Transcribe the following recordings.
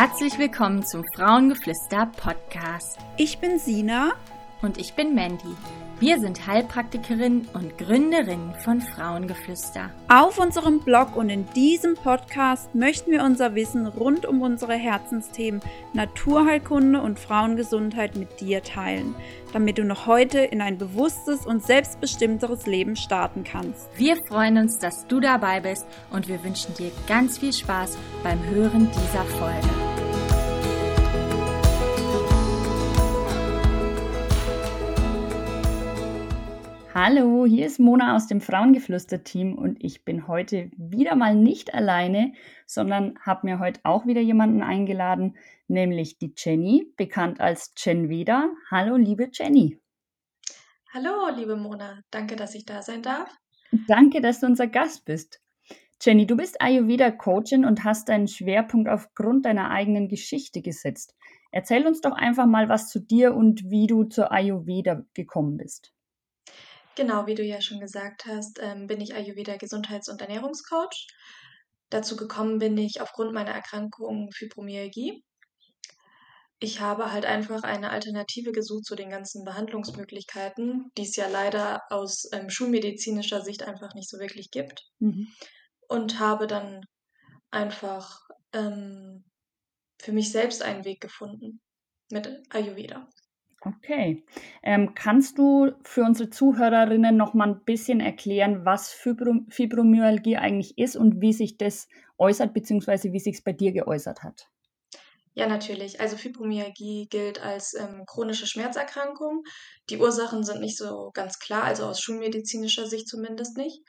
Herzlich willkommen zum Frauengeflüster Podcast. Ich bin Sina und ich bin Mandy. Wir sind Heilpraktikerin und Gründerin von Frauengeflüster. Auf unserem Blog und in diesem Podcast möchten wir unser Wissen rund um unsere Herzensthemen Naturheilkunde und Frauengesundheit mit dir teilen, damit du noch heute in ein bewusstes und selbstbestimmteres Leben starten kannst. Wir freuen uns, dass du dabei bist und wir wünschen dir ganz viel Spaß beim Hören dieser Folge. Hallo, hier ist Mona aus dem Frauengeflüster-Team und ich bin heute wieder mal nicht alleine, sondern habe mir heute auch wieder jemanden eingeladen, nämlich die Jenny, bekannt als Jen Veda. Hallo, liebe Jenny. Hallo, liebe Mona. Danke, dass ich da sein darf. Danke, dass du unser Gast bist. Jenny, du bist Ayurveda-Coachin und hast deinen Schwerpunkt aufgrund deiner eigenen Geschichte gesetzt. Erzähl uns doch einfach mal was zu dir und wie du zur Ayurveda gekommen bist. Genau, wie du ja schon gesagt hast, ähm, bin ich Ayurveda Gesundheits- und Ernährungscoach. Dazu gekommen bin ich aufgrund meiner Erkrankung Fibromyalgie. Ich habe halt einfach eine Alternative gesucht zu den ganzen Behandlungsmöglichkeiten, die es ja leider aus ähm, schulmedizinischer Sicht einfach nicht so wirklich gibt. Mhm. Und habe dann einfach ähm, für mich selbst einen Weg gefunden mit Ayurveda. Okay. Ähm, kannst du für unsere Zuhörerinnen noch mal ein bisschen erklären, was Fibrom Fibromyalgie eigentlich ist und wie sich das äußert, beziehungsweise wie sich es bei dir geäußert hat? Ja, natürlich. Also Fibromyalgie gilt als ähm, chronische Schmerzerkrankung. Die Ursachen sind nicht so ganz klar, also aus schulmedizinischer Sicht zumindest nicht.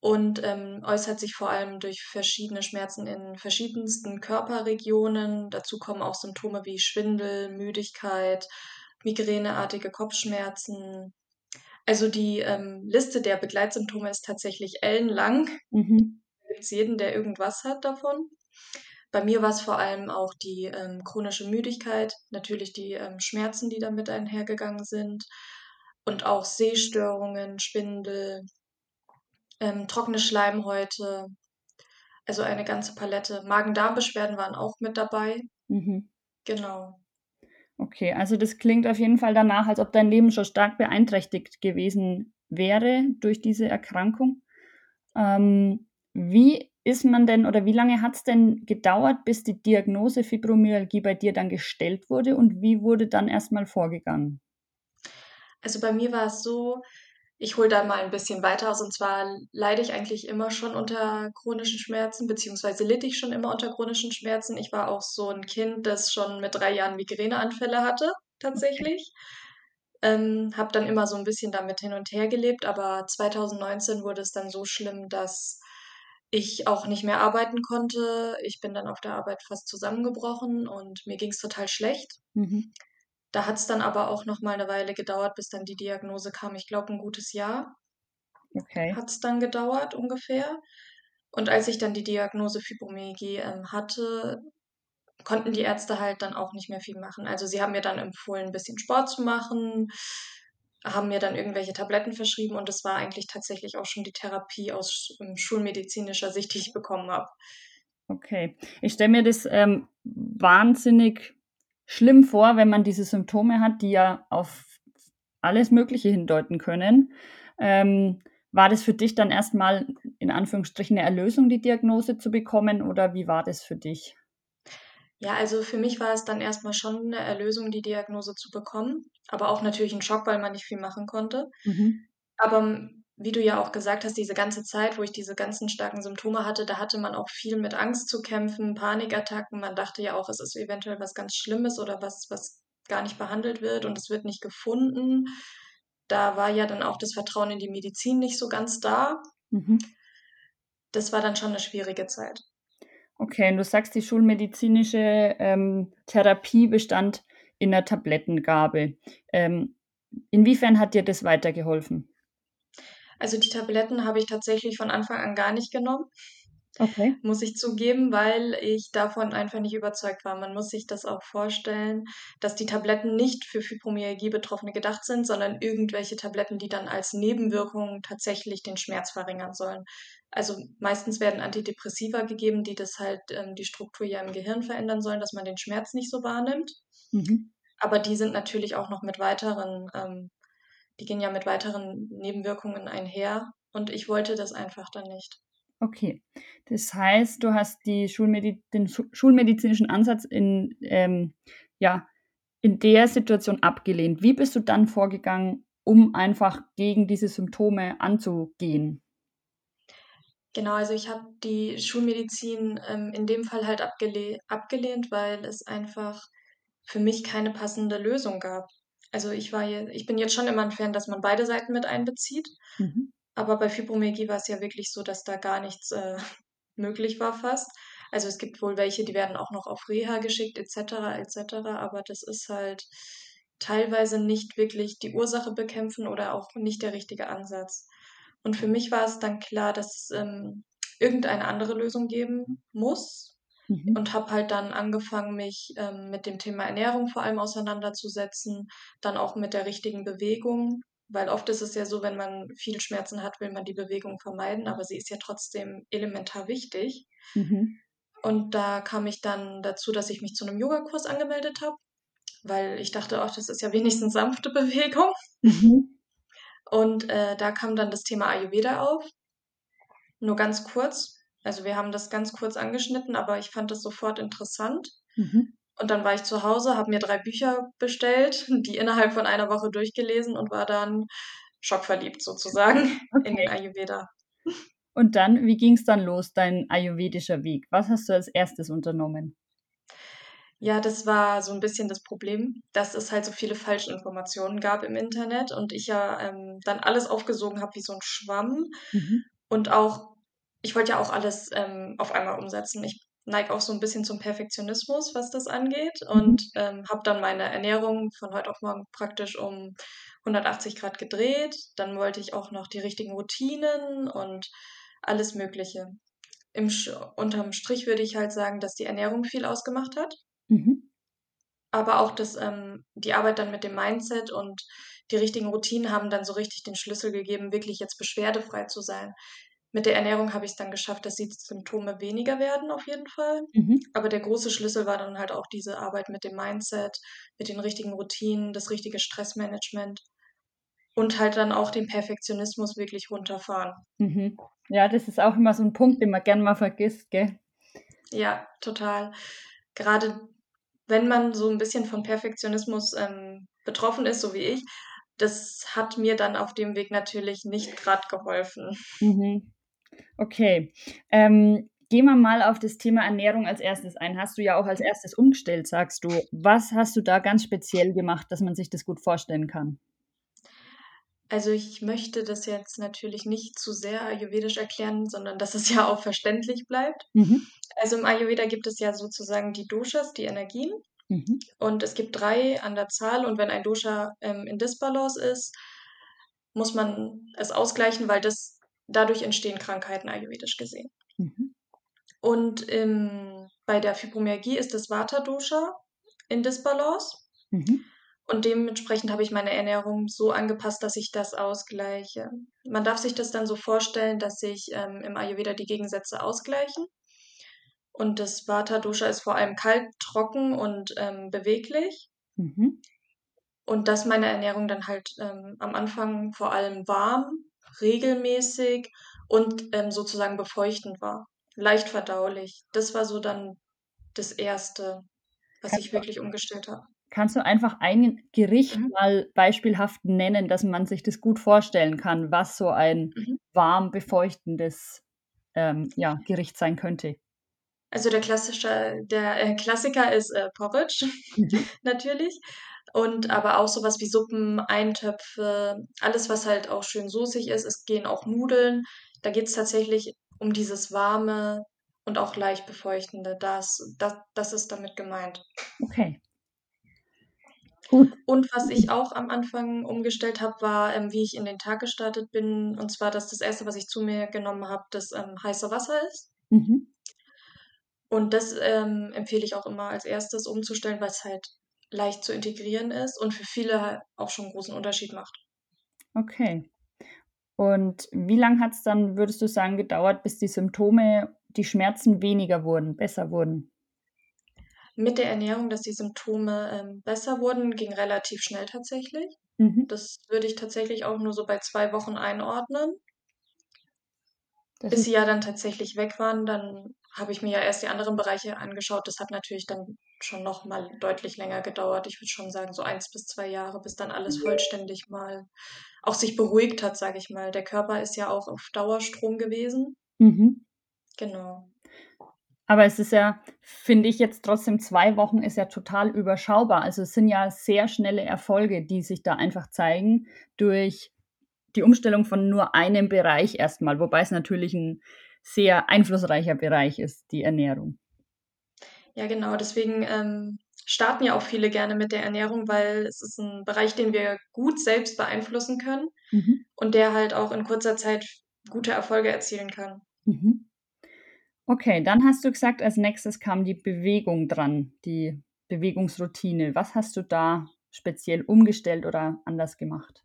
Und ähm, äußert sich vor allem durch verschiedene Schmerzen in verschiedensten Körperregionen. Dazu kommen auch Symptome wie Schwindel, Müdigkeit, migräneartige Kopfschmerzen. Also die ähm, Liste der Begleitsymptome ist tatsächlich ellenlang. Mhm. Gibt es jeden, der irgendwas hat davon. Bei mir war es vor allem auch die ähm, chronische Müdigkeit, natürlich die ähm, Schmerzen, die damit einhergegangen sind und auch Sehstörungen, Schwindel, ähm, trockene Schleimhäute, also eine ganze Palette. Magen-Darm-Beschwerden waren auch mit dabei. Mhm. Genau. Okay, also das klingt auf jeden Fall danach, als ob dein Leben schon stark beeinträchtigt gewesen wäre durch diese Erkrankung. Ähm, wie ist man denn oder wie lange hat es denn gedauert, bis die Diagnose Fibromyalgie bei dir dann gestellt wurde und wie wurde dann erstmal vorgegangen? Also bei mir war es so, ich hole da mal ein bisschen weiter aus. Und zwar leide ich eigentlich immer schon unter chronischen Schmerzen, beziehungsweise litt ich schon immer unter chronischen Schmerzen. Ich war auch so ein Kind, das schon mit drei Jahren Migräneanfälle hatte, tatsächlich. Ähm, habe dann immer so ein bisschen damit hin und her gelebt, aber 2019 wurde es dann so schlimm, dass ich auch nicht mehr arbeiten konnte. Ich bin dann auf der Arbeit fast zusammengebrochen und mir ging es total schlecht. Mhm. Da hat es dann aber auch noch mal eine Weile gedauert, bis dann die Diagnose kam. Ich glaube, ein gutes Jahr okay. hat es dann gedauert ungefähr. Und als ich dann die Diagnose Fibromyalgie ähm, hatte, konnten die Ärzte halt dann auch nicht mehr viel machen. Also sie haben mir dann empfohlen, ein bisschen Sport zu machen, haben mir dann irgendwelche Tabletten verschrieben und das war eigentlich tatsächlich auch schon die Therapie aus ähm, schulmedizinischer Sicht, die ich bekommen habe. Okay, ich stelle mir das ähm, wahnsinnig schlimm vor, wenn man diese Symptome hat, die ja auf alles Mögliche hindeuten können. Ähm, war das für dich dann erstmal in Anführungsstrichen eine Erlösung, die Diagnose zu bekommen oder wie war das für dich? Ja, also für mich war es dann erstmal schon eine Erlösung, die Diagnose zu bekommen, aber auch natürlich ein Schock, weil man nicht viel machen konnte. Mhm. Aber wie du ja auch gesagt hast, diese ganze Zeit, wo ich diese ganzen starken Symptome hatte, da hatte man auch viel mit Angst zu kämpfen, Panikattacken. Man dachte ja auch, es ist eventuell was ganz Schlimmes oder was, was gar nicht behandelt wird und es wird nicht gefunden. Da war ja dann auch das Vertrauen in die Medizin nicht so ganz da. Mhm. Das war dann schon eine schwierige Zeit. Okay, und du sagst, die schulmedizinische ähm, Therapie bestand in der Tablettengabe. Ähm, inwiefern hat dir das weitergeholfen? Also die Tabletten habe ich tatsächlich von Anfang an gar nicht genommen. Okay. muss ich zugeben, weil ich davon einfach nicht überzeugt war. Man muss sich das auch vorstellen, dass die Tabletten nicht für Fibromyalgie-Betroffene gedacht sind, sondern irgendwelche Tabletten, die dann als Nebenwirkung tatsächlich den Schmerz verringern sollen. Also meistens werden Antidepressiva gegeben, die das halt ähm, die Struktur ja im Gehirn verändern sollen, dass man den Schmerz nicht so wahrnimmt. Mhm. Aber die sind natürlich auch noch mit weiteren, ähm, die gehen ja mit weiteren Nebenwirkungen einher. Und ich wollte das einfach dann nicht. Okay. Das heißt, du hast die Schulmedi den Schu schulmedizinischen Ansatz in, ähm, ja, in der Situation abgelehnt. Wie bist du dann vorgegangen, um einfach gegen diese Symptome anzugehen? Genau, also ich habe die Schulmedizin ähm, in dem Fall halt abgele abgelehnt, weil es einfach für mich keine passende Lösung gab. Also ich war je, ich bin jetzt schon immer ein Fan, dass man beide Seiten mit einbezieht. Mhm. Aber bei Fibromyalgie war es ja wirklich so, dass da gar nichts äh, möglich war fast. Also es gibt wohl welche, die werden auch noch auf Reha geschickt etc. etc. Aber das ist halt teilweise nicht wirklich die Ursache bekämpfen oder auch nicht der richtige Ansatz. Und für mich war es dann klar, dass es ähm, irgendeine andere Lösung geben muss. Mhm. Und habe halt dann angefangen, mich ähm, mit dem Thema Ernährung vor allem auseinanderzusetzen, dann auch mit der richtigen Bewegung, weil oft ist es ja so, wenn man viel Schmerzen hat, will man die Bewegung vermeiden, aber sie ist ja trotzdem elementar wichtig. Mhm. Und da kam ich dann dazu, dass ich mich zu einem Yogakurs angemeldet habe, weil ich dachte, ach, das ist ja wenigstens sanfte Bewegung. Mhm. Und äh, da kam dann das Thema Ayurveda auf. Nur ganz kurz. Also wir haben das ganz kurz angeschnitten, aber ich fand das sofort interessant. Mhm. Und dann war ich zu Hause, habe mir drei Bücher bestellt, die innerhalb von einer Woche durchgelesen und war dann schockverliebt sozusagen in den Okay. Ayurveda. Und dann, wie ging es dann los, dein ayurvedischer Weg? Was hast du als erstes unternommen? Ja, das war so ein bisschen das Problem, dass es halt so viele Falschinformationen gab im Internet und ich ja ähm, dann alles aufgesogen habe wie so ein Schwamm. Mhm. Und auch, ich wollte ja auch alles ähm, auf einmal umsetzen. Ich neige auch so ein bisschen zum Perfektionismus, was das angeht. Mhm. Und ähm, habe dann meine Ernährung von heute auf morgen praktisch um 180 Grad gedreht. Dann wollte ich auch noch die richtigen Routinen und alles Mögliche. Im, unterm Strich würde ich halt sagen, dass die Ernährung viel ausgemacht hat. Mhm. Aber auch das, ähm, die Arbeit dann mit dem Mindset und die richtigen Routinen haben dann so richtig den Schlüssel gegeben, wirklich jetzt beschwerdefrei zu sein. Mit der Ernährung habe ich es dann geschafft, dass die Symptome weniger werden, auf jeden Fall. Mhm. Aber der große Schlüssel war dann halt auch diese Arbeit mit dem Mindset, mit den richtigen Routinen, das richtige Stressmanagement und halt dann auch den Perfektionismus wirklich runterfahren. Mhm. Ja, das ist auch immer so ein Punkt, den man gern mal vergisst, gell? Ja, total. Gerade wenn man so ein bisschen von Perfektionismus ähm, betroffen ist, so wie ich, das hat mir dann auf dem Weg natürlich nicht gerade geholfen. Mhm. Okay. Ähm, gehen wir mal auf das Thema Ernährung als erstes ein. Hast du ja auch als erstes umgestellt, sagst du. Was hast du da ganz speziell gemacht, dass man sich das gut vorstellen kann? Also ich möchte das jetzt natürlich nicht zu sehr ayurvedisch erklären, sondern dass es ja auch verständlich bleibt. Mhm. Also im Ayurveda gibt es ja sozusagen die Doshas, die Energien. Mhm. Und es gibt drei an der Zahl. Und wenn ein Dosha ähm, in Disbalance ist, muss man es ausgleichen, weil das dadurch entstehen Krankheiten ayurvedisch gesehen. Mhm. Und ähm, bei der Fibromyalgie ist das Vata-Dosha in Disbalance. Mhm. Und dementsprechend habe ich meine Ernährung so angepasst, dass ich das ausgleiche. Man darf sich das dann so vorstellen, dass sich ähm, im Ayurveda die Gegensätze ausgleichen. Und das Vata-Dosha ist vor allem kalt, trocken und ähm, beweglich. Mhm. Und dass meine Ernährung dann halt ähm, am Anfang vor allem warm, regelmäßig und ähm, sozusagen befeuchtend war. Leicht verdaulich. Das war so dann das Erste, was Kannst ich du, wirklich umgestellt habe. kannst du einfach ein Gericht Mhm. mal beispielhaft nennen, dass man sich das gut vorstellen kann, was so ein Mhm. warm befeuchtendes ähm, ja, Gericht sein könnte? Also der klassische, der äh, Klassiker ist äh, Porridge, Mhm. natürlich. Und aber auch sowas wie Suppen, Eintöpfe, alles, was halt auch schön soßig ist. Es gehen auch Nudeln. Da geht es tatsächlich um dieses warme und auch leicht befeuchtende. Das, das, das ist damit gemeint. Okay, gut. Und was ich auch am Anfang umgestellt habe, war, ähm, wie ich in den Tag gestartet bin. Und zwar, dass das Erste, was ich zu mir genommen habe, das ähm, heiße Wasser ist. Mhm. Und das ähm, empfehle ich auch immer als erstes umzustellen, weil es halt leicht zu integrieren ist und für viele halt auch schon einen großen Unterschied macht. Okay. Und wie lange hat es dann, würdest du sagen, gedauert, bis die Symptome, die Schmerzen weniger wurden, besser wurden? Mit der Ernährung, dass die Symptome ähm, besser wurden, ging relativ schnell tatsächlich. Mhm. Das würde ich tatsächlich auch nur so bei zwei Wochen einordnen. Das Bis sie ja dann tatsächlich weg waren, dann habe ich mir ja erst die anderen Bereiche angeschaut. Das hat natürlich dann schon noch mal deutlich länger gedauert. Ich würde schon sagen, so eins bis zwei Jahre, bis dann alles vollständig mal auch sich beruhigt hat, sage ich mal. Der Körper ist ja auch auf Dauerstrom gewesen. Mhm. Genau. Aber es ist ja, finde ich jetzt trotzdem, zwei Wochen ist ja total überschaubar. Also es sind ja sehr schnelle Erfolge, die sich da einfach zeigen durch die Umstellung von nur einem Bereich erstmal, wobei es natürlich ein sehr einflussreicher Bereich ist, die Ernährung. Ja, genau. Deswegen ähm, starten ja auch viele gerne mit der Ernährung, weil es ist ein Bereich, den wir gut selbst beeinflussen können mhm. und der halt auch in kurzer Zeit gute Erfolge erzielen kann. Mhm. Okay, dann hast du gesagt, als nächstes kam die Bewegung dran, die Bewegungsroutine. Was hast du da speziell umgestellt oder anders gemacht?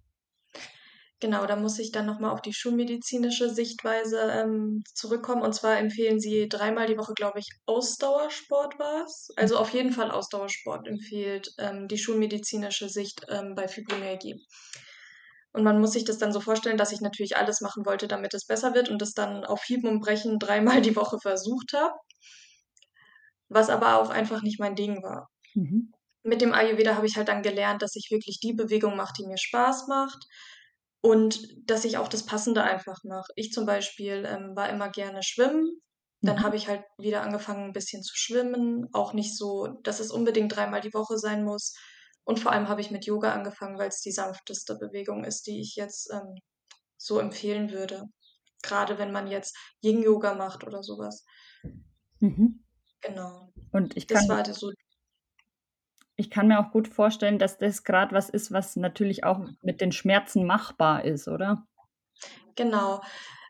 Genau, da muss ich dann nochmal auf die schulmedizinische Sichtweise ähm, zurückkommen. Und zwar empfehlen sie dreimal die Woche, glaube ich, Ausdauersport war es. Also auf jeden Fall Ausdauersport empfiehlt ähm, die schulmedizinische Sicht ähm, bei Fibromyalgie. Und man muss sich das dann so vorstellen, dass ich natürlich alles machen wollte, damit es besser wird und das dann auf Hieben und Brechen dreimal die Woche versucht habe. Was aber auch einfach nicht mein Ding war. Mhm. Mit dem Ayurveda habe ich halt dann gelernt, dass ich wirklich die Bewegung mache, die mir Spaß macht und dass ich auch das Passende einfach mache. Ich zum Beispiel ähm, war immer gerne schwimmen. Dann mhm. habe ich halt wieder angefangen, ein bisschen zu schwimmen. Auch nicht so, dass es unbedingt dreimal die Woche sein muss. Und vor allem habe ich mit Yoga angefangen, weil es die sanfteste Bewegung ist, die ich jetzt ähm, so empfehlen würde. Gerade wenn man jetzt Yin-Yoga macht oder sowas. Mhm. Genau. Und ich kann, das war so ich kann mir auch gut vorstellen, dass das gerade was ist, was natürlich auch mit den Schmerzen machbar ist, oder? Genau.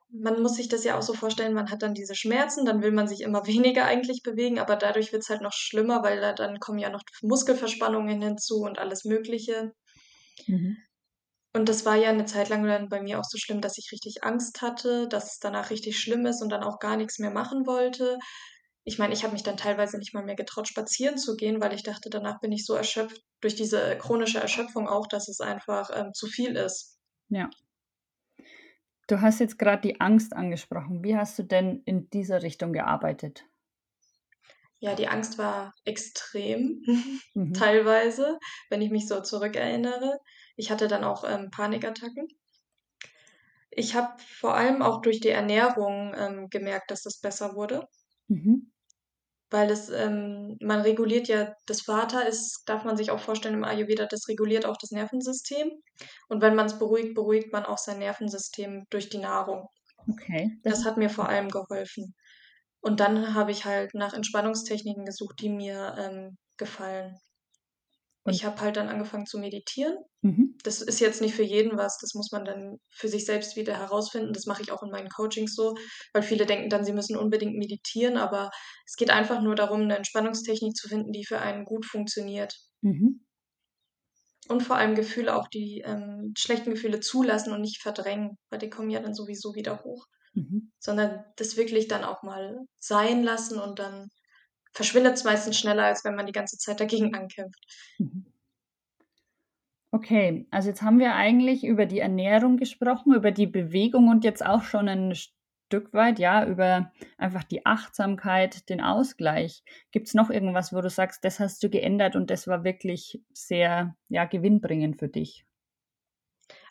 Man muss sich das ja auch so vorstellen, man hat dann diese Schmerzen, dann will man sich immer weniger eigentlich bewegen, aber dadurch wird es halt noch schlimmer, weil da dann kommen ja noch Muskelverspannungen hinzu und alles Mögliche. Mhm. Und das war ja eine Zeit lang dann bei mir auch so schlimm, dass ich richtig Angst hatte, dass es danach richtig schlimm ist und dann auch gar nichts mehr machen wollte ich meine, ich habe mich dann teilweise nicht mal mehr getraut, spazieren zu gehen, weil ich dachte, danach bin ich so erschöpft, durch diese chronische Erschöpfung auch, dass es einfach ähm, zu viel ist. Ja. Du hast jetzt gerade die Angst angesprochen. Wie hast du denn in dieser Richtung gearbeitet? Ja, die Angst war extrem, mhm. teilweise, wenn ich mich so zurückerinnere. Ich hatte dann auch ähm, Panikattacken. Ich habe vor allem auch durch die Ernährung ähm, gemerkt, dass das besser wurde. Mhm weil es, ähm, man reguliert ja, das Vata ist, darf man sich auch vorstellen im Ayurveda, das reguliert auch das Nervensystem. Und wenn man es beruhigt, beruhigt man auch sein Nervensystem durch die Nahrung. Okay. Das, das hat mir vor allem geholfen. Und dann habe ich halt nach Entspannungstechniken gesucht, die mir ähm, gefallen. Und ich habe halt dann angefangen zu meditieren. Mhm. Das ist jetzt nicht für jeden was, das muss man dann für sich selbst wieder herausfinden. Das mache ich auch in meinen Coachings so, weil viele denken dann, sie müssen unbedingt meditieren, aber es geht einfach nur darum, eine Entspannungstechnik zu finden, die für einen gut funktioniert. Mhm. Und vor allem Gefühle, auch die ähm, schlechten Gefühle zulassen und nicht verdrängen, weil die kommen ja dann sowieso wieder hoch. Mhm. Sondern das wirklich dann auch mal sein lassen und dann verschwindet es meistens schneller, als wenn man die ganze Zeit dagegen ankämpft. Mhm. Okay, also jetzt haben wir eigentlich über die Ernährung gesprochen, über die Bewegung und jetzt auch schon ein Stück weit, ja, über einfach die Achtsamkeit, den Ausgleich. Gibt es noch irgendwas, wo du sagst, das hast du geändert und das war wirklich sehr, ja, gewinnbringend für dich?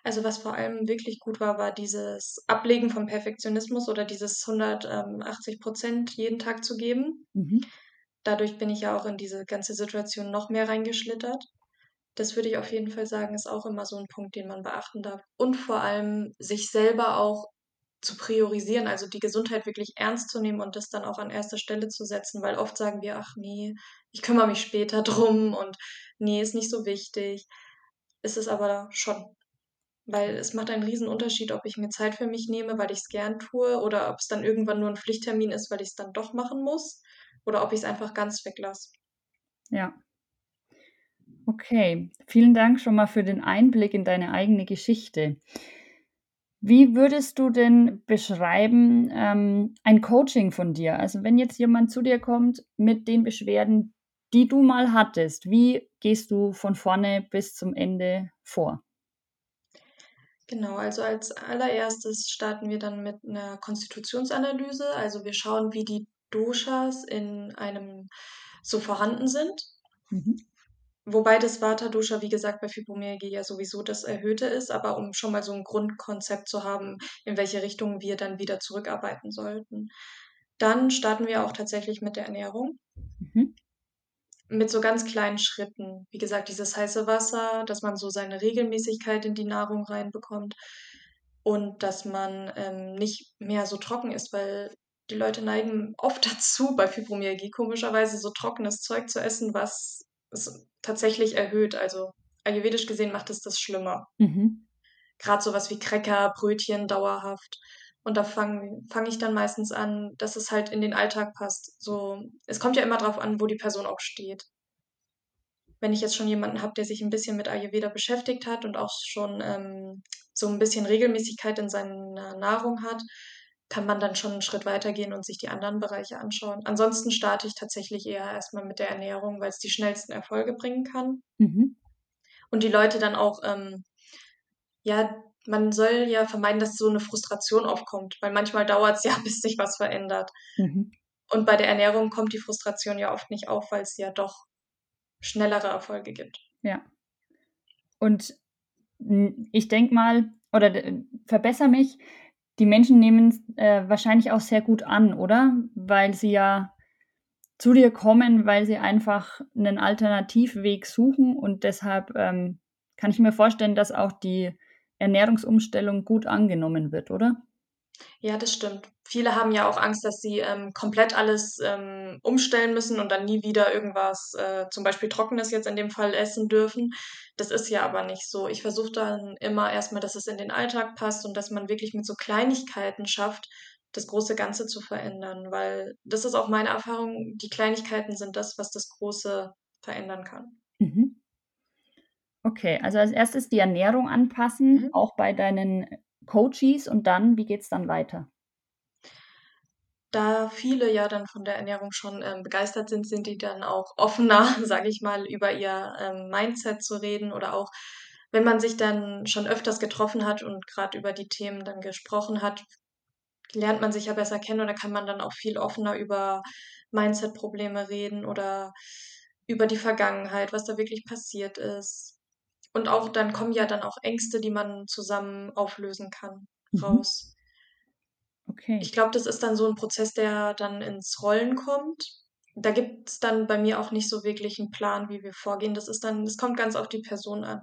Also was vor allem wirklich gut war, war dieses Ablegen vom Perfektionismus oder dieses 180 Prozent jeden Tag zu geben. Mhm dadurch bin ich ja auch in diese ganze Situation noch mehr reingeschlittert. Das würde ich auf jeden Fall sagen, ist auch immer so ein Punkt, den man beachten darf. Und vor allem sich selber auch zu priorisieren, also die Gesundheit wirklich ernst zu nehmen und das dann auch an erster Stelle zu setzen, weil oft sagen wir, ach nee, ich kümmere mich später drum und nee, ist nicht so wichtig. Ist es aber schon. Weil es macht einen riesen Unterschied, ob ich mir Zeit für mich nehme, weil ich es gern tue, oder ob es dann irgendwann nur ein Pflichttermin ist, weil ich es dann doch machen muss, oder ob ich es einfach ganz weglasse. Ja. Okay, vielen Dank schon mal für den Einblick in deine eigene Geschichte. Wie würdest du denn beschreiben ähm, ein Coaching von dir? Also wenn jetzt jemand zu dir kommt mit den Beschwerden, die du mal hattest, wie gehst du von vorne bis zum Ende vor? Genau, also als allererstes starten wir dann mit einer Konstitutionsanalyse. Also wir schauen, wie die Doshas in einem so vorhanden sind. Mhm. Wobei das Vata-Dosha, wie gesagt, bei Fibromyalgie ja sowieso das Erhöhte ist, aber um schon mal so ein Grundkonzept zu haben, in welche Richtung wir dann wieder zurückarbeiten sollten. Dann starten wir auch tatsächlich mit der Ernährung. Mhm mit so ganz kleinen Schritten. Wie gesagt, dieses heiße Wasser, dass man so seine Regelmäßigkeit in die Nahrung reinbekommt und dass man ähm, nicht mehr so trocken ist, weil die Leute neigen oft dazu, bei Fibromyalgie komischerweise so trockenes Zeug zu essen, was es tatsächlich erhöht. Also ayurvedisch gesehen macht es das schlimmer. Mhm. Gerade sowas wie Cracker, Brötchen dauerhaft. Und da fange fang ich dann meistens an, dass es halt in den Alltag passt. So, es kommt ja immer drauf an, wo die Person auch steht. Wenn ich jetzt schon jemanden habe, der sich ein bisschen mit Ayurveda beschäftigt hat und auch schon ähm, so ein bisschen Regelmäßigkeit in seiner Nahrung hat, kann man dann schon einen Schritt weitergehen und sich die anderen Bereiche anschauen. Ansonsten starte ich tatsächlich eher erstmal mit der Ernährung, weil es die schnellsten Erfolge bringen kann. Mhm. Und die Leute dann auch ähm, ja man soll ja vermeiden, dass so eine Frustration aufkommt, weil manchmal dauert es ja, bis sich was verändert. Mhm. Und bei der Ernährung kommt die Frustration ja oft nicht auf, weil es ja doch schnellere Erfolge gibt. Ja. Und ich denke mal, oder verbessere mich, die Menschen nehmen es äh, wahrscheinlich auch sehr gut an, oder? Weil sie ja zu dir kommen, weil sie einfach einen Alternativweg suchen und deshalb ähm, kann ich mir vorstellen, dass auch die Ernährungsumstellung gut angenommen wird, oder? Ja, das stimmt. Viele haben ja auch Angst, dass sie ähm, komplett alles ähm, umstellen müssen und dann nie wieder irgendwas, äh, zum Beispiel Trockenes jetzt in dem Fall essen dürfen. Das ist ja aber nicht so. Ich versuche dann immer erstmal, dass es in den Alltag passt und dass man wirklich mit so Kleinigkeiten schafft, das große Ganze zu verändern, weil das ist auch meine Erfahrung, die Kleinigkeiten sind das, was das Große verändern kann. Mhm. Okay, also als erstes die Ernährung anpassen, Mhm. auch bei deinen Coaches und dann, wie geht's dann weiter? Da viele ja dann von der Ernährung schon, ähm, begeistert sind, sind die dann auch offener, sage ich mal, über ihr, ähm, Mindset zu reden oder auch, wenn man sich dann schon öfters getroffen hat und gerade über die Themen dann gesprochen hat, lernt man sich ja besser kennen oder kann man dann auch viel offener über Mindset-Probleme reden oder über die Vergangenheit, was da wirklich passiert ist. Und auch dann kommen ja dann auch Ängste, die man zusammen auflösen kann, Mhm. raus. Okay. Ich glaube, das ist dann so ein Prozess, der dann ins Rollen kommt. Da gibt es dann bei mir auch nicht so wirklich einen Plan, wie wir vorgehen. Das ist dann das kommt ganz auf die Person an.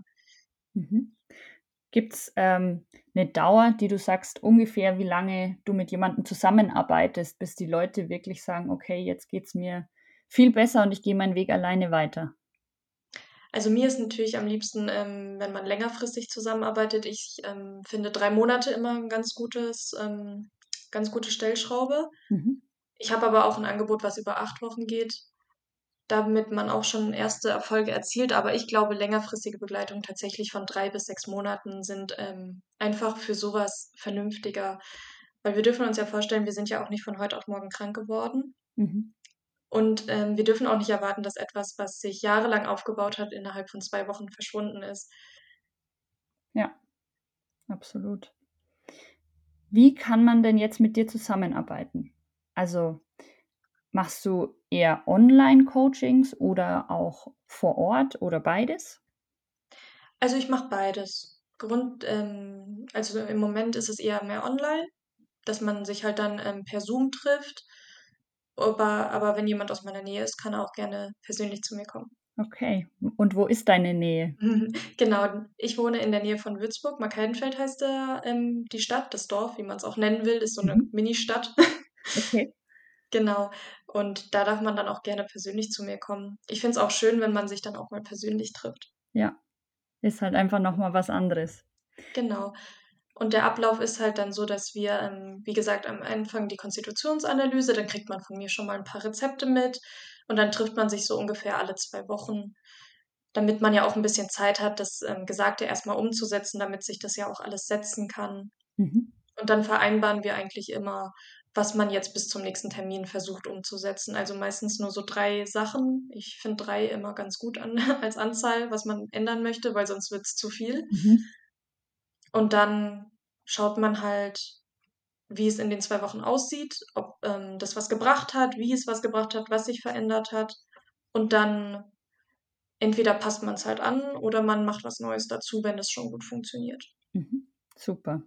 Mhm. Gibt's, ähm, 'ne Dauer, die du sagst, ungefähr wie lange du mit jemandem zusammenarbeitest, bis die Leute wirklich sagen: „Okay, jetzt geht's mir viel besser und ich gehe meinen Weg alleine weiter?“ Also, mir ist natürlich am liebsten, ähm, wenn man längerfristig zusammenarbeitet. Ich, ähm, finde drei Monate immer ein ganz gutes ähm, ganz gute Stellschraube. Mhm. Ich habe aber auch ein Angebot, was über acht Wochen geht, damit man auch schon erste Erfolge erzielt. Aber ich glaube, längerfristige Begleitung tatsächlich von drei bis sechs Monaten sind, ähm, einfach für sowas vernünftiger. Weil wir dürfen uns ja vorstellen, wir sind ja auch nicht von heute auf morgen krank geworden. Mhm. Und, ähm, wir dürfen auch nicht erwarten, dass etwas, was sich jahrelang aufgebaut hat, innerhalb von zwei Wochen verschwunden ist. Ja, absolut. Wie kann man denn jetzt mit dir zusammenarbeiten? Also, machst du eher Online-Coachings oder auch vor Ort oder beides? Also, ich mache beides. Grund ähm, also, im Moment ist es eher mehr online, dass man sich halt dann, ähm, per Zoom trifft. Aber aber wenn jemand aus meiner Nähe ist, kann er auch gerne persönlich zu mir kommen. Okay. Und wo ist deine Nähe? Genau, ich wohne in der Nähe von Würzburg. Markeidenfeld heißt der ähm, die Stadt, das Dorf, wie man es auch nennen will, ist so 'ne Mhm. Ministadt. Okay. Genau. Und da darf man dann auch gerne persönlich zu mir kommen. Ich finde es auch schön, wenn man sich dann auch mal persönlich trifft. Ja, ist halt einfach noch mal was anderes. Genau. Und der Ablauf ist halt dann so, dass wir, ähm, wie gesagt, am Anfang die Konstitutionsanalyse, dann kriegt man von mir schon mal ein paar Rezepte mit und dann trifft man sich so ungefähr alle zwei Wochen, damit man ja auch ein bisschen Zeit hat, das ähm, Gesagte erstmal umzusetzen, damit sich das ja auch alles setzen kann. Mhm. Und dann vereinbaren wir eigentlich immer, was man jetzt bis zum nächsten Termin versucht umzusetzen. Also meistens nur so drei Sachen. Ich finde drei immer ganz gut an, als Anzahl, was man ändern möchte, weil sonst wird es zu viel. Mhm. Und dann schaut man halt, wie es in den zwei Wochen aussieht, ob ähm, das was gebracht hat, wie es was gebracht hat, was sich verändert hat. Und dann entweder passt man es halt an oder man macht was Neues dazu, wenn es schon gut funktioniert. Mhm. Super.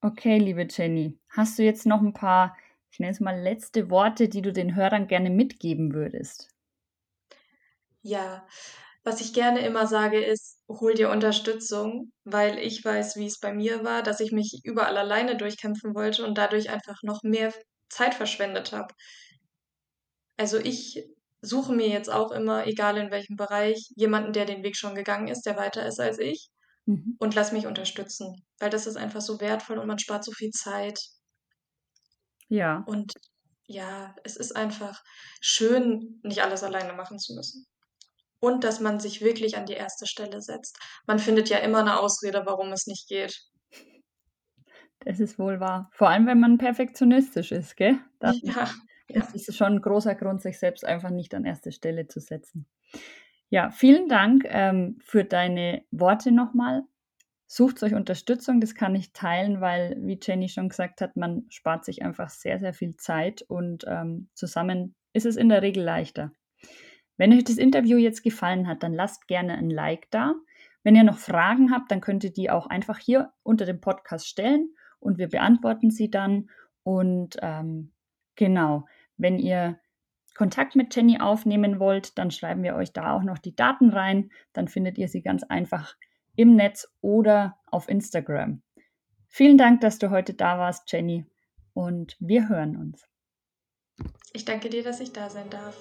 Okay, liebe Jenny, hast du jetzt noch ein paar, ich nenne es mal letzte Worte, die du den Hörern gerne mitgeben würdest? Ja, was ich gerne immer sage, ist, hol dir Unterstützung, weil ich weiß, wie es bei mir war, dass ich mich überall alleine durchkämpfen wollte und dadurch einfach noch mehr Zeit verschwendet habe. Also ich suche mir jetzt auch immer, egal in welchem Bereich, jemanden, der den Weg schon gegangen ist, der weiter ist als ich mhm. und lass mich unterstützen, weil das ist einfach so wertvoll und man spart so viel Zeit. Ja. Und ja, es ist einfach schön, nicht alles alleine machen zu müssen und dass man sich wirklich an die erste Stelle setzt. Man findet ja immer eine Ausrede, warum es nicht geht. Das ist wohl wahr. Vor allem, wenn man perfektionistisch ist, gell? Das ja. Das ist schon ein großer Grund, sich selbst einfach nicht an erste Stelle zu setzen. Ja, vielen Dank ähm, für deine Worte nochmal. Sucht euch Unterstützung, das kann ich teilen, weil, wie Jenny schon gesagt hat, man spart sich einfach sehr, sehr viel Zeit und ähm, zusammen ist es in der Regel leichter. Wenn euch das Interview jetzt gefallen hat, dann lasst gerne ein Like da. Wenn ihr noch Fragen habt, dann könnt ihr die auch einfach hier unter dem Podcast stellen und wir beantworten sie dann. Und ähm, genau, wenn ihr Kontakt mit Jenny aufnehmen wollt, dann schreiben wir euch da auch noch die Daten rein. Dann findet ihr sie ganz einfach im Netz oder auf Instagram. Vielen Dank, dass du heute da warst, Jenny. Und wir hören uns. Ich danke dir, dass ich da sein darf.